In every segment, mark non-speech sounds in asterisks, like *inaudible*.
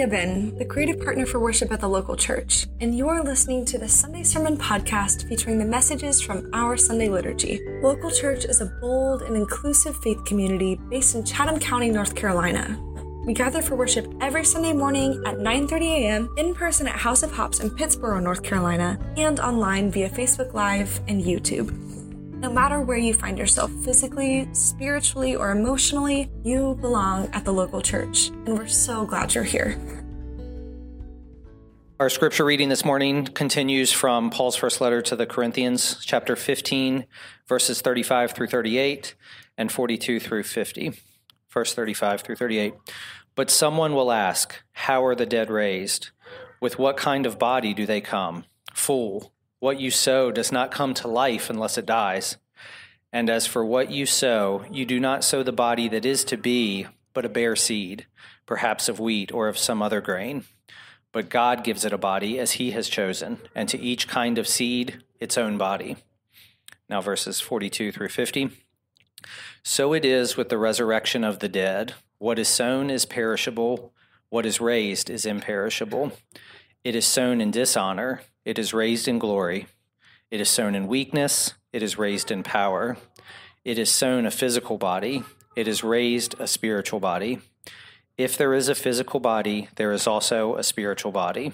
Leah Bin, the creative partner for worship at the local church, and you're listening to the Sunday Sermon podcast featuring the messages from our Sunday liturgy. Local Church is a bold and inclusive faith community based in Chatham County, North Carolina. We gather for worship every Sunday morning at 9:30 a.m. in person at House of Hops in Pittsboro, North Carolina, and online via Facebook Live and YouTube. No matter where you find yourself physically, spiritually, or emotionally, you belong at the local church, and we're so glad you're here. Our scripture reading this morning continues from Paul's first letter to the Corinthians, chapter 15, verses 35 through 38 and 42 through 50. Verse 35 through 38. But someone will ask, How are the dead raised? With what kind of body do they come? Fool. What you sow does not come to life unless it dies. And as for what you sow, you do not sow the body that is to be, but a bare seed, perhaps of wheat or of some other grain. But God gives it a body as He has chosen, and to each kind of seed its own body. Now, verses 42 through 50. So it is with the resurrection of the dead. What is sown is perishable, what is raised is imperishable. It is sown in dishonor it is raised in glory. It is sown in weakness. It is raised in power. It is sown a physical body. It is raised a spiritual body. If there is a physical body, there is also a spiritual body.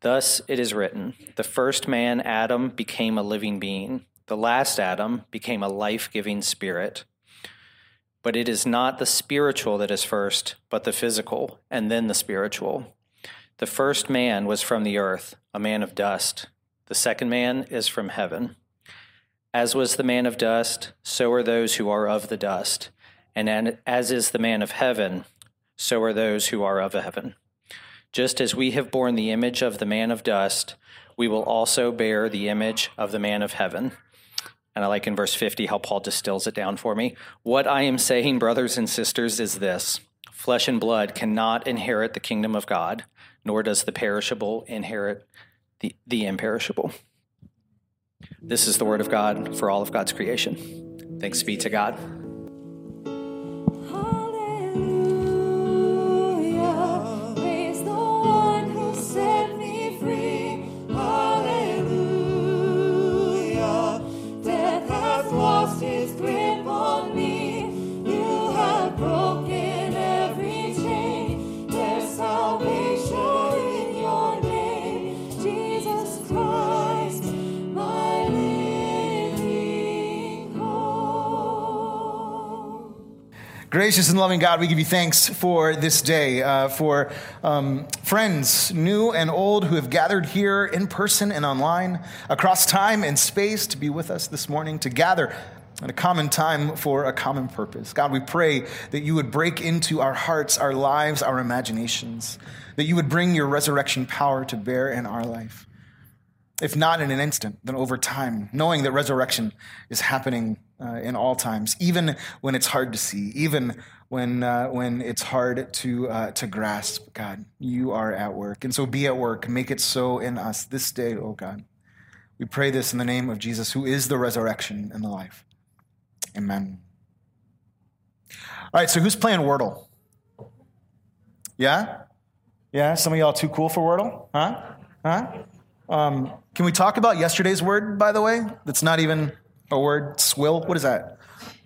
Thus it is written The first man, Adam, became a living being. The last Adam became a life giving spirit. But it is not the spiritual that is first, but the physical, and then the spiritual. The first man was from the earth, a man of dust. The second man is from heaven. As was the man of dust, so are those who are of the dust. And as is the man of heaven, so are those who are of heaven. Just as we have borne the image of the man of dust, we will also bear the image of the man of heaven. And I like in verse 50 how Paul distills it down for me. What I am saying, brothers and sisters, is this flesh and blood cannot inherit the kingdom of God nor does the perishable inherit the, the imperishable. This is the word of God for all of God's creation. Thanks be to God. Gracious and loving God, we give you thanks for this day, uh, for um, friends, new and old, who have gathered here in person and online, across time and space, to be with us this morning, to gather at a common time for a common purpose. God, we pray that you would break into our hearts, our lives, our imaginations, that you would bring your resurrection power to bear in our life. If not in an instant, then over time, knowing that resurrection is happening uh, in all times, even when it's hard to see, even when, uh, when it's hard to, uh, to grasp. God, you are at work. And so be at work. Make it so in us this day, oh God. We pray this in the name of Jesus, who is the resurrection and the life. Amen. All right, so who's playing Wordle? Yeah? Yeah? Some of y'all too cool for Wordle? Huh? Huh? Um, can we talk about yesterday's word, by the way? That's not even a word? Swill? What is that?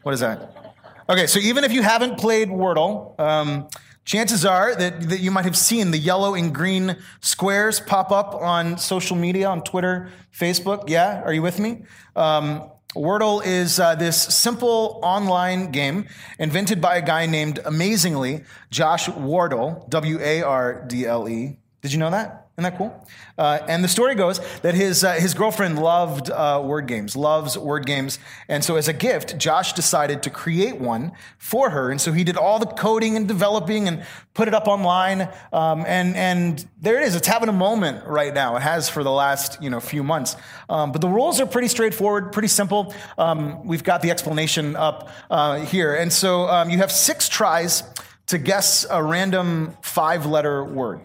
What is that? Okay, so even if you haven't played Wordle, um, chances are that, that you might have seen the yellow and green squares pop up on social media, on Twitter, Facebook. Yeah, are you with me? Um, Wordle is uh, this simple online game invented by a guy named, amazingly, Josh Wardle, W A R D L E. Did you know that? Isn't that cool? Uh, and the story goes that his, uh, his girlfriend loved uh, word games, loves word games. And so, as a gift, Josh decided to create one for her. And so, he did all the coding and developing and put it up online. Um, and, and there it is. It's having a moment right now. It has for the last you know, few months. Um, but the rules are pretty straightforward, pretty simple. Um, we've got the explanation up uh, here. And so, um, you have six tries to guess a random five letter word.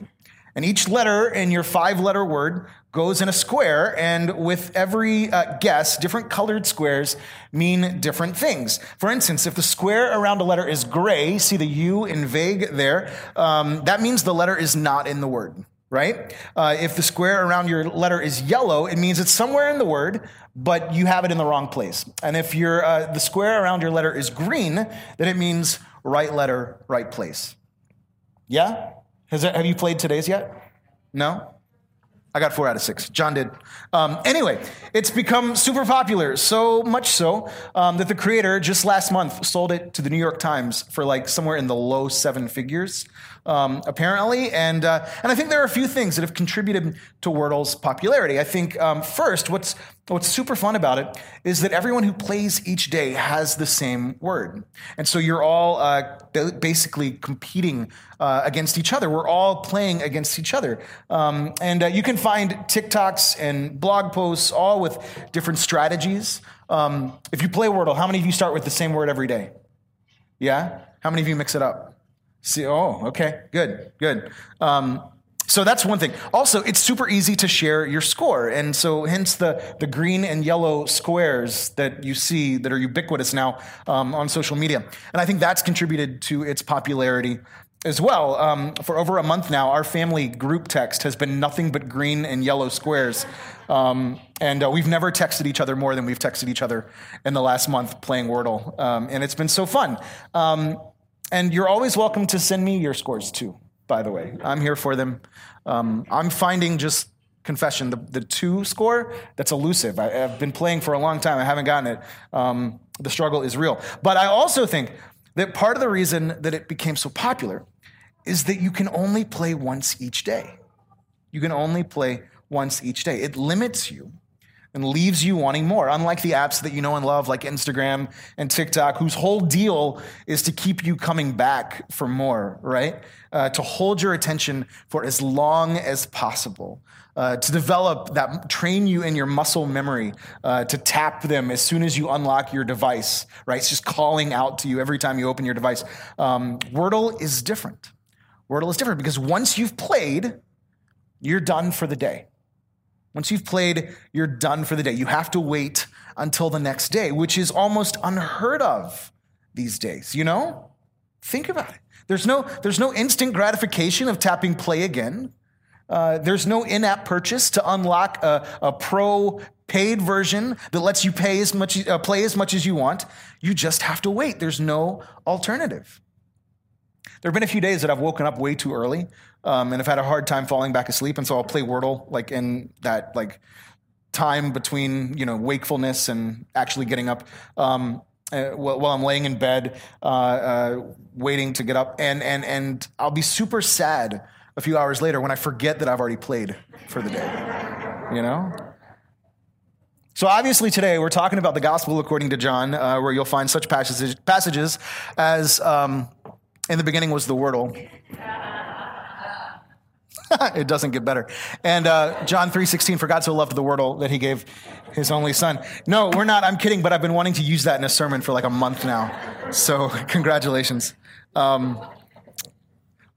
And each letter in your five letter word goes in a square, and with every uh, guess, different colored squares mean different things. For instance, if the square around a letter is gray, see the U in vague there, um, that means the letter is not in the word, right? Uh, if the square around your letter is yellow, it means it's somewhere in the word, but you have it in the wrong place. And if your, uh, the square around your letter is green, then it means right letter, right place. Yeah? It, have you played today's yet? No? I got four out of six. John did. Um, anyway, it's become super popular, so much so um, that the creator just last month sold it to the New York Times for like somewhere in the low seven figures, um, apparently. And uh, and I think there are a few things that have contributed to Wordle's popularity. I think um, first, what's What's super fun about it is that everyone who plays each day has the same word. And so you're all uh, basically competing uh, against each other. We're all playing against each other. Um, and uh, you can find TikToks and blog posts all with different strategies. Um, if you play Wordle, how many of you start with the same word every day? Yeah? How many of you mix it up? See, oh, okay, good, good. Um, so that's one thing. Also, it's super easy to share your score. And so, hence the, the green and yellow squares that you see that are ubiquitous now um, on social media. And I think that's contributed to its popularity as well. Um, for over a month now, our family group text has been nothing but green and yellow squares. Um, and uh, we've never texted each other more than we've texted each other in the last month playing Wordle. Um, and it's been so fun. And you're always welcome to send me your scores too by the way. I'm here for them. Um, I'm finding just confession the, the two score that's elusive. I, have been playing for a long time. I haven't gotten it. Um, the struggle is real. But I also think that part of the reason that it became so popular is that you can only play once each day. You can only play once each day. It limits you and leaves you wanting more. Unlike the apps that you know and love, like Instagram and TikTok, whose whole deal is to keep you coming back for more, right? Uh, to hold your attention for as long as possible. Uh, to develop that, train you in your muscle memory uh, to tap them as soon as you unlock your device, right? It's just calling out to you every time you open your device. Um, Wordle is different. Wordle is different because once you've played, you're done for the day. Once you've played, you're done for the day. You have to wait until the next day, which is almost unheard of these days, you know? Think about it. There's no, there's no instant gratification of tapping play again. Uh, there's no in app purchase to unlock a, a, pro paid version that lets you pay as much, uh, play as much as you want. You just have to wait. There's no alternative. There have been a few days that I've woken up way too early um, and I've had a hard time falling back asleep, and so I'll play Wordle like in that like time between you know wakefulness and actually getting up. Um, uh, while I'm laying in bed, uh, uh, waiting to get up, and and and I'll be super sad a few hours later when I forget that I've already played for the day. You know. So obviously today we're talking about the gospel according to John, uh, where you'll find such passages, passages as um, in the beginning was the Wordle. *laughs* it doesn't get better. And uh, John 3.16, for God so loved the world that he gave his only son. No, we're not. I'm kidding, but I've been wanting to use that in a sermon for like a month now. So *laughs* congratulations. Um,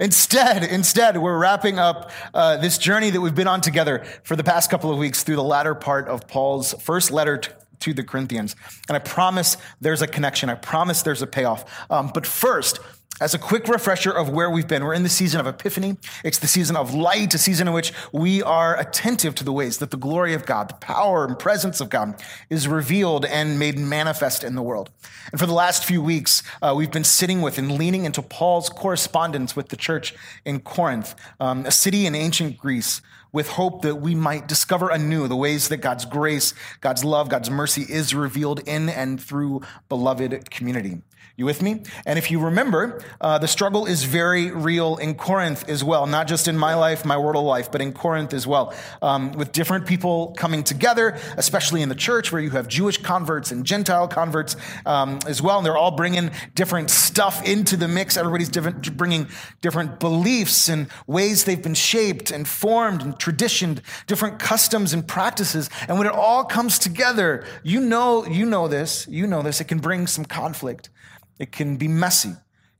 Instead, instead, we're wrapping up uh, this journey that we've been on together for the past couple of weeks through the latter part of Paul's first letter to, to the Corinthians. And I promise there's a connection. I promise there's a payoff. Um, but first, as a quick refresher of where we've been, we're in the season of Epiphany. It's the season of light, a season in which we are attentive to the ways that the glory of God, the power and presence of God is revealed and made manifest in the world. And for the last few weeks, uh, we've been sitting with and leaning into Paul's correspondence with the church in Corinth, um, a city in ancient Greece with hope that we might discover anew the ways that God's grace, God's love, God's mercy is revealed in and through beloved community. You with me? And if you remember, uh, the struggle is very real in Corinth as well, not just in my life, my Wordle life, but in Corinth as well, um, with different people coming together, especially in the church where you have Jewish converts and Gentile converts um, as well. And they're all bringing different stuff into the mix. Everybody's different, bringing different beliefs and ways they've been shaped and formed and traditioned, different customs and practices. And when it all comes together, you know, you know this, you know this, it can bring some conflict. It can be messy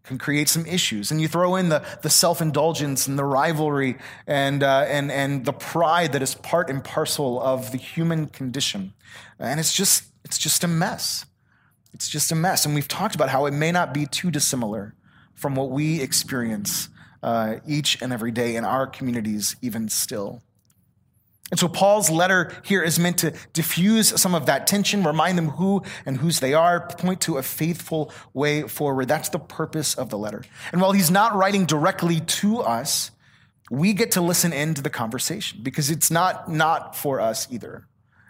can create some issues. And you throw in the, the self indulgence and the rivalry and, uh, and, and the pride that is part and parcel of the human condition. And it's just, it's just a mess. It's just a mess. And we've talked about how it may not be too dissimilar from what we experience uh, each and every day in our communities, even still. And so Paul's letter here is meant to diffuse some of that tension, remind them who and whose they are, point to a faithful way forward. That's the purpose of the letter. And while he's not writing directly to us, we get to listen into the conversation because it's not not for us either.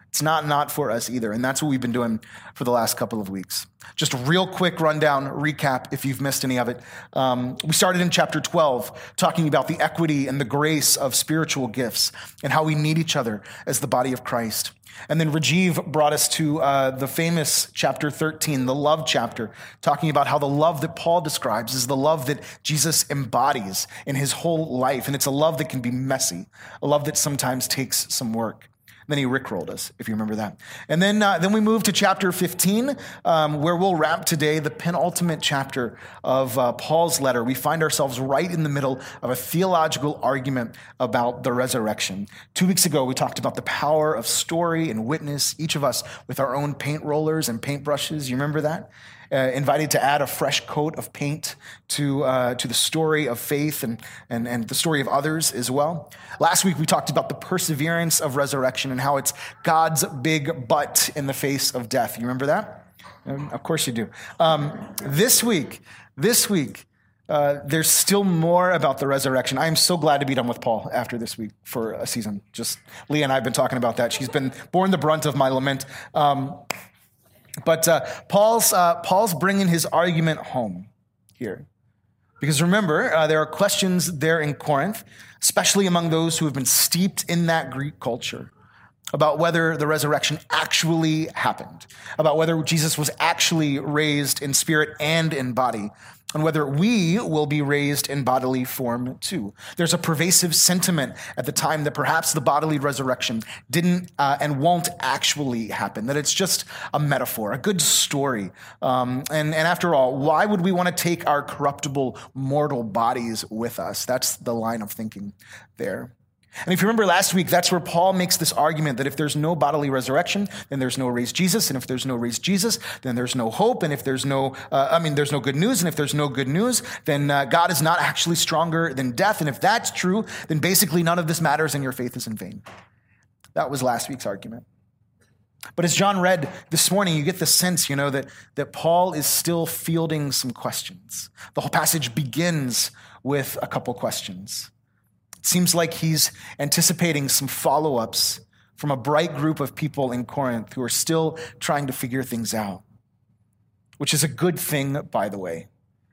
It's not not for us either. And that's what we've been doing for the last couple of weeks. Just a real quick rundown, recap if you've missed any of it. Um, we started in chapter 12 talking about the equity and the grace of spiritual gifts and how we need each other as the body of Christ. And then Rajiv brought us to uh, the famous chapter 13, the love chapter, talking about how the love that Paul describes is the love that Jesus embodies in his whole life. And it's a love that can be messy, a love that sometimes takes some work. Then he rickrolled us, if you remember that. And then, uh, then we move to chapter 15, um, where we'll wrap today the penultimate chapter of uh, Paul's letter. We find ourselves right in the middle of a theological argument about the resurrection. Two weeks ago, we talked about the power of story and witness, each of us with our own paint rollers and paintbrushes. You remember that? Uh, invited to add a fresh coat of paint to, uh, to the story of faith and, and, and the story of others as well. Last week, we talked about the perseverance of resurrection and how it's God's big but in the face of death. You remember that? Um, of course you do. Um, this week, this week, uh, there's still more about the resurrection. I am so glad to be done with Paul after this week for a season. Just Leah and I have been talking about that. She's been borne the brunt of my lament. Um, but uh, Paul's, uh, Paul's bringing his argument home here. Because remember, uh, there are questions there in Corinth, especially among those who have been steeped in that Greek culture, about whether the resurrection actually happened, about whether Jesus was actually raised in spirit and in body, and whether we will be raised in bodily form too. There's a pervasive sentiment at the time that perhaps the bodily resurrection didn't uh, and won't actually happen, that it's just a metaphor, a good story. Um, and, and after all, why would we want to take our corruptible, mortal bodies with us? That's the line of thinking there. And if you remember last week, that's where Paul makes this argument that if there's no bodily resurrection, then there's no raised Jesus. And if there's no raised Jesus, then there's no hope. And if there's no, uh, I mean, there's no good news. And if there's no good news, then uh, God is not actually stronger than death. And if that's true, then basically none of this matters and your faith is in vain. That was last week's argument. But as John read this morning, you get the sense, you know, that, that Paul is still fielding some questions. The whole passage begins with a couple questions. Seems like he's anticipating some follow ups from a bright group of people in Corinth who are still trying to figure things out, which is a good thing, by the way.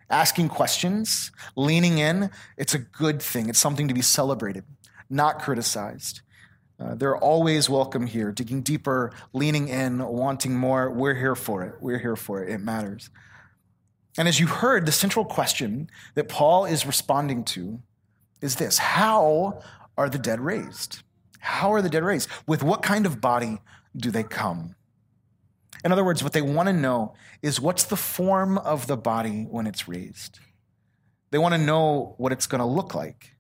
Asking questions, leaning in, it's a good thing. It's something to be celebrated, not criticized. Uh, they're always welcome here, digging deeper, leaning in, wanting more. We're here for it. We're here for it. It matters. And as you heard, the central question that Paul is responding to is this How are the dead raised? How are the dead raised? With what kind of body do they come? In other words, what they want to know is what's the form of the body when it's raised? They want to know what it's going to look like.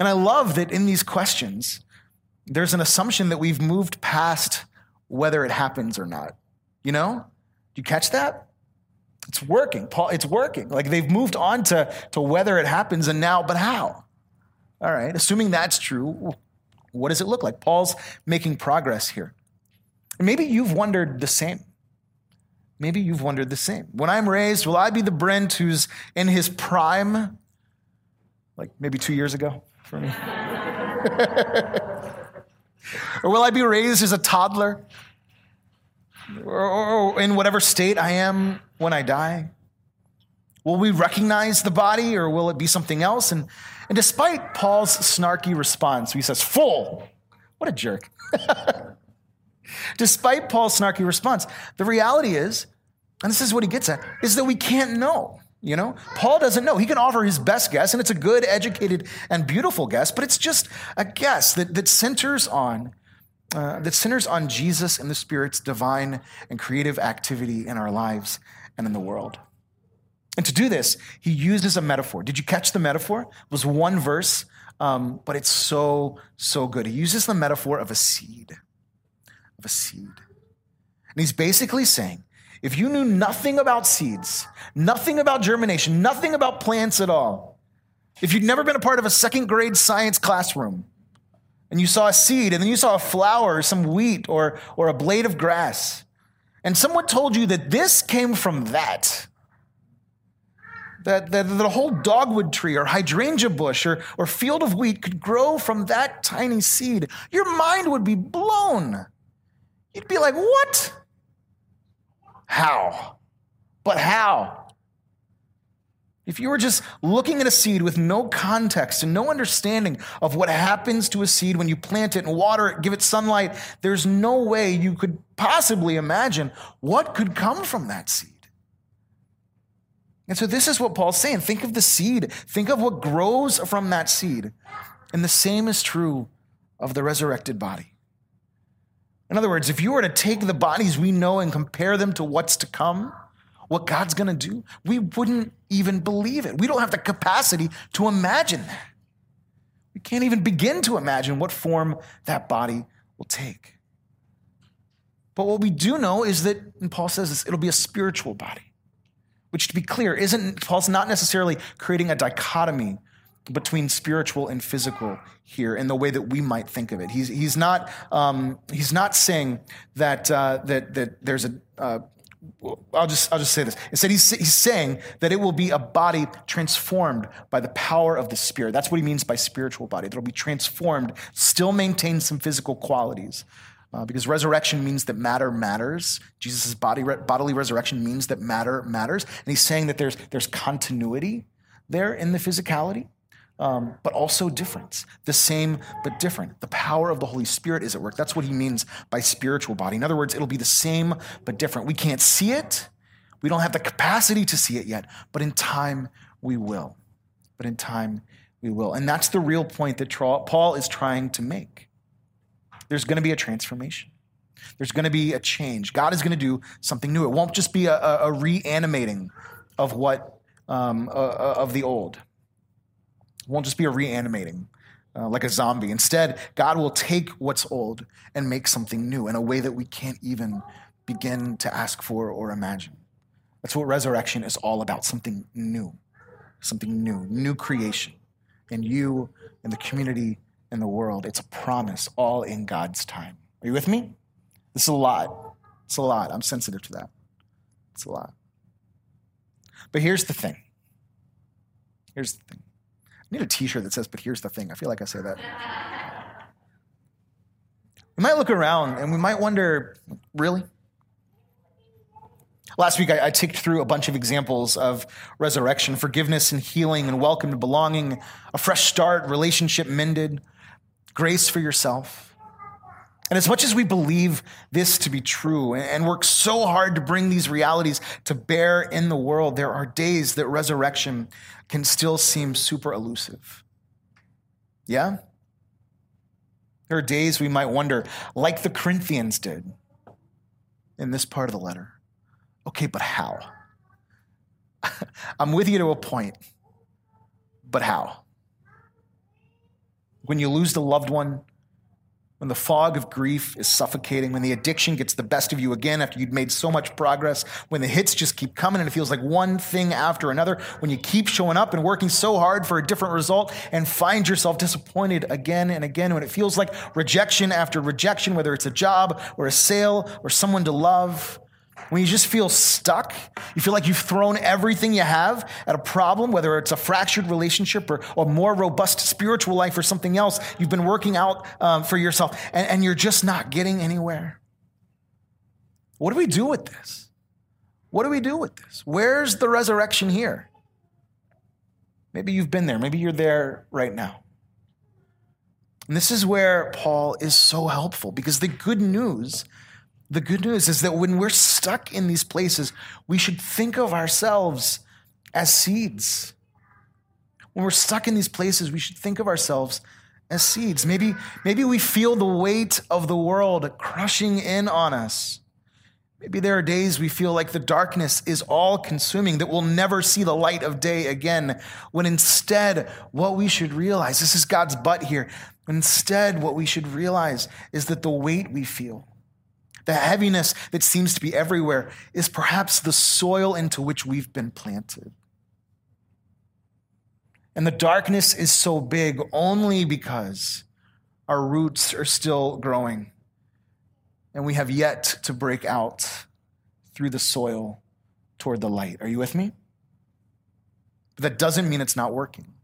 And I love that in these questions, there's an assumption that we've moved past whether it happens or not. You know? Do you catch that? It's working. Paul, it's working. Like they've moved on to, to whether it happens and now, but how? All right, assuming that's true, what does it look like? Paul's making progress here. Maybe you've wondered the same. Maybe you've wondered the same. When I'm raised, will I be the Brent who's in his prime? Like maybe two years ago for me? *laughs* or will I be raised as a toddler? Or in whatever state I am when I die? Will we recognize the body or will it be something else? And, and despite Paul's snarky response, he says, Full. What a jerk. *laughs* despite Paul's snarky response, the reality is, and this is what he gets at, is that we can't know. You know, Paul doesn't know. He can offer his best guess, and it's a good, educated, and beautiful guess, but it's just a guess that, that centers on uh, that centers on Jesus and the Spirit's divine and creative activity in our lives and in the world. And to do this, he uses a metaphor. Did you catch the metaphor? It was one verse, um, but it's so, so good. He uses the metaphor of a seed, of a seed. And he's basically saying if you knew nothing about seeds, nothing about germination, nothing about plants at all, if you'd never been a part of a second grade science classroom, and you saw a seed, and then you saw a flower, some wheat, or, or a blade of grass, and someone told you that this came from that, that, that, that a whole dogwood tree or hydrangea bush or, or field of wheat could grow from that tiny seed, your mind would be blown. You'd be like, what? How? But how? If you were just looking at a seed with no context and no understanding of what happens to a seed when you plant it and water it, give it sunlight, there's no way you could possibly imagine what could come from that seed. And so, this is what Paul's saying. Think of the seed, think of what grows from that seed. And the same is true of the resurrected body. In other words, if you were to take the bodies we know and compare them to what's to come, what God's gonna do, we wouldn't even believe it. We don't have the capacity to imagine that. We can't even begin to imagine what form that body will take. But what we do know is that, and Paul says this, it'll be a spiritual body which to be clear, isn't Paul's not necessarily creating a dichotomy between spiritual and physical here in the way that we might think of it. He's, he's, not, um, he's not saying that, uh, that, that there's a, uh, I'll just, I'll just say this. Instead, he's, he's saying that it will be a body transformed by the power of the Spirit. That's what he means by spiritual body. That'll be transformed, still maintain some physical qualities, uh, because resurrection means that matter matters. Jesus' body, bodily resurrection means that matter matters. And he's saying that there's, there's continuity there in the physicality, um, but also difference. The same, but different. The power of the Holy Spirit is at work. That's what he means by spiritual body. In other words, it'll be the same, but different. We can't see it. We don't have the capacity to see it yet, but in time we will. But in time we will. And that's the real point that Paul is trying to make there's going to be a transformation. There's going to be a change. God is going to do something new. It won't just be a, a, a reanimating of what um, uh, uh, of the old. Won't just be a reanimating uh, like a zombie. Instead, God will take what's old and make something new in a way that we can't even begin to ask for or imagine. That's what resurrection is all about something new, something new, new creation. And you and the community in the world. It's a promise, all in God's time. Are you with me? This is a lot. It's a lot. I'm sensitive to that. It's a lot. But here's the thing. Here's the thing. I need a t shirt that says, but here's the thing. I feel like I say that. We might look around and we might wonder, really? Last week, I, I, ticked through a bunch of examples of resurrection, forgiveness and healing and welcome to belonging, a fresh start, relationship mended, grace for yourself. And as much as we believe this to be true and work so hard to bring these realities to bear in the world, there are days that resurrection can still seem super elusive. Yeah? There are days we might wonder, like the Corinthians did in this part of the letter. Okay, but how? *laughs* I'm with you to a point, but how? when you lose the loved one, when the fog of grief is suffocating, when the addiction gets the best of you again after you'd made so much progress, when the hits just keep coming and it feels like one thing after another, when you keep showing up and working so hard for a different result and find yourself disappointed again and again, when it feels like rejection after rejection, whether it's a job or a sale or someone to love, when you just feel stuck, you feel like you've thrown everything you have at a problem, whether it's a fractured relationship or a more robust spiritual life or something else you've been working out um, for yourself, and, and you're just not getting anywhere. What do we do with this? What do we do with this? Where's the resurrection here? Maybe you've been there. Maybe you're there right now. And this is where Paul is so helpful because the good news the good news is that when we're stuck in these places, we should think of ourselves as seeds. When we're stuck in these places, we should think of ourselves as seeds. Maybe, maybe we feel the weight of the world crushing in on us. Maybe there are days we feel like the darkness is all consuming, that we'll never see the light of day again, when instead, what we should realize this is God's but here. Instead, what we should realize is that the weight we feel, the heaviness that seems to be everywhere, is perhaps the soil into which we've been planted. And the darkness is so big only because our roots are still growing and we have yet to break out through the soil toward the light. Are you with me? But that doesn't mean it's not working.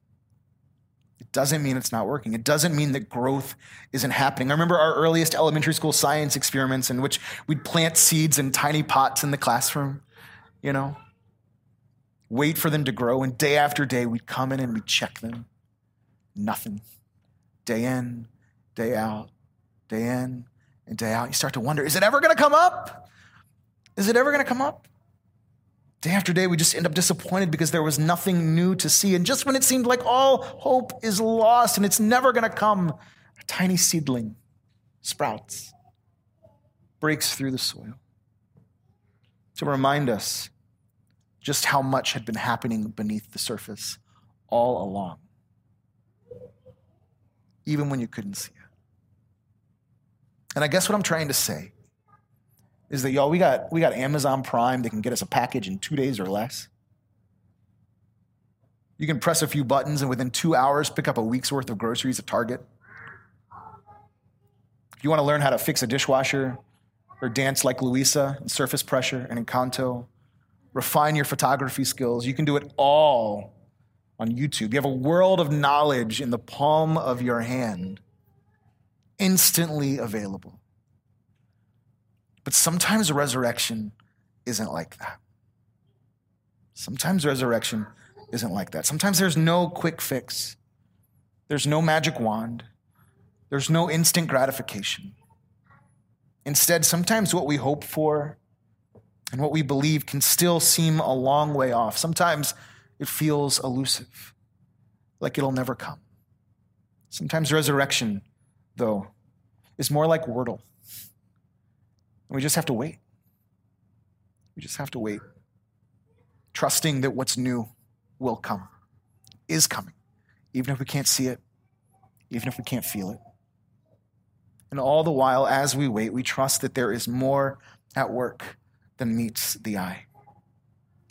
It doesn't mean it's not working. It doesn't mean that growth isn't happening. I remember our earliest elementary school science experiments in which we'd plant seeds in tiny pots in the classroom, you know, wait for them to grow, and day after day we'd come in and we'd check them. Nothing. Day in, day out, day in, and day out. You start to wonder is it ever going to come up? Is it ever going to come up? Day after day, we just end up disappointed because there was nothing new to see. And just when it seemed like all hope is lost and it's never going to come, a tiny seedling sprouts, breaks through the soil to remind us just how much had been happening beneath the surface all along, even when you couldn't see it. And I guess what I'm trying to say is that y'all, we got we got Amazon Prime that can get us a package in two days or less. You can press a few buttons and within two hours pick up a week's worth of groceries at Target. If you want to learn how to fix a dishwasher or dance like Louisa in surface pressure and Encanto, refine your photography skills, you can do it all on YouTube. You have a world of knowledge in the palm of your hand instantly available. But sometimes resurrection isn't like that. Sometimes resurrection isn't like that. Sometimes there's no quick fix, there's no magic wand, there's no instant gratification. Instead, sometimes what we hope for and what we believe can still seem a long way off. Sometimes it feels elusive, like it'll never come. Sometimes resurrection though, is more like Wordle. And we just have to wait. We just have to wait, trusting that what's new will come, is coming, even if we can't see it, even if we can't feel it. And all the while, as we wait, we trust that there is more at work than meets the eye.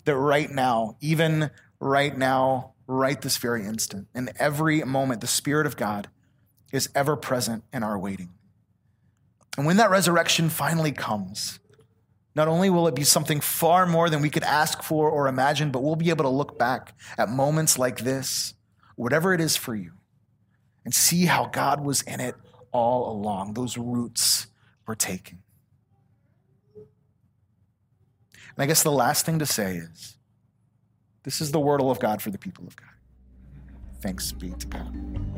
That right now, even right now, right this very instant, in every moment, the Spirit of God is ever present in our waiting. And when that resurrection finally comes, not only will it be something far more than we could ask for or imagine, but we'll be able to look back at moments like this, whatever it is for you, and see how God was in it all along. Those roots were taken. And I guess the last thing to say is this is the word of God for the people of God. Thanks be to God.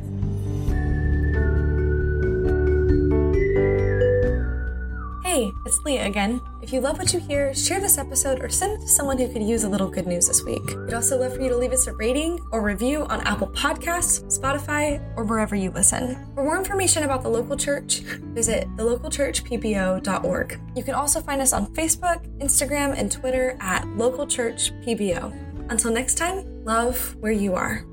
Hey, it's Leah again. If you love what you hear, share this episode or send it to someone who could use a little good news this week. We'd also love for you to leave us a rating or review on Apple Podcasts, Spotify, or wherever you listen. For more information about the local church, visit thelocalchurchpbo.org. You can also find us on Facebook, Instagram, and Twitter at localchurchpbo. Until next time, love where you are.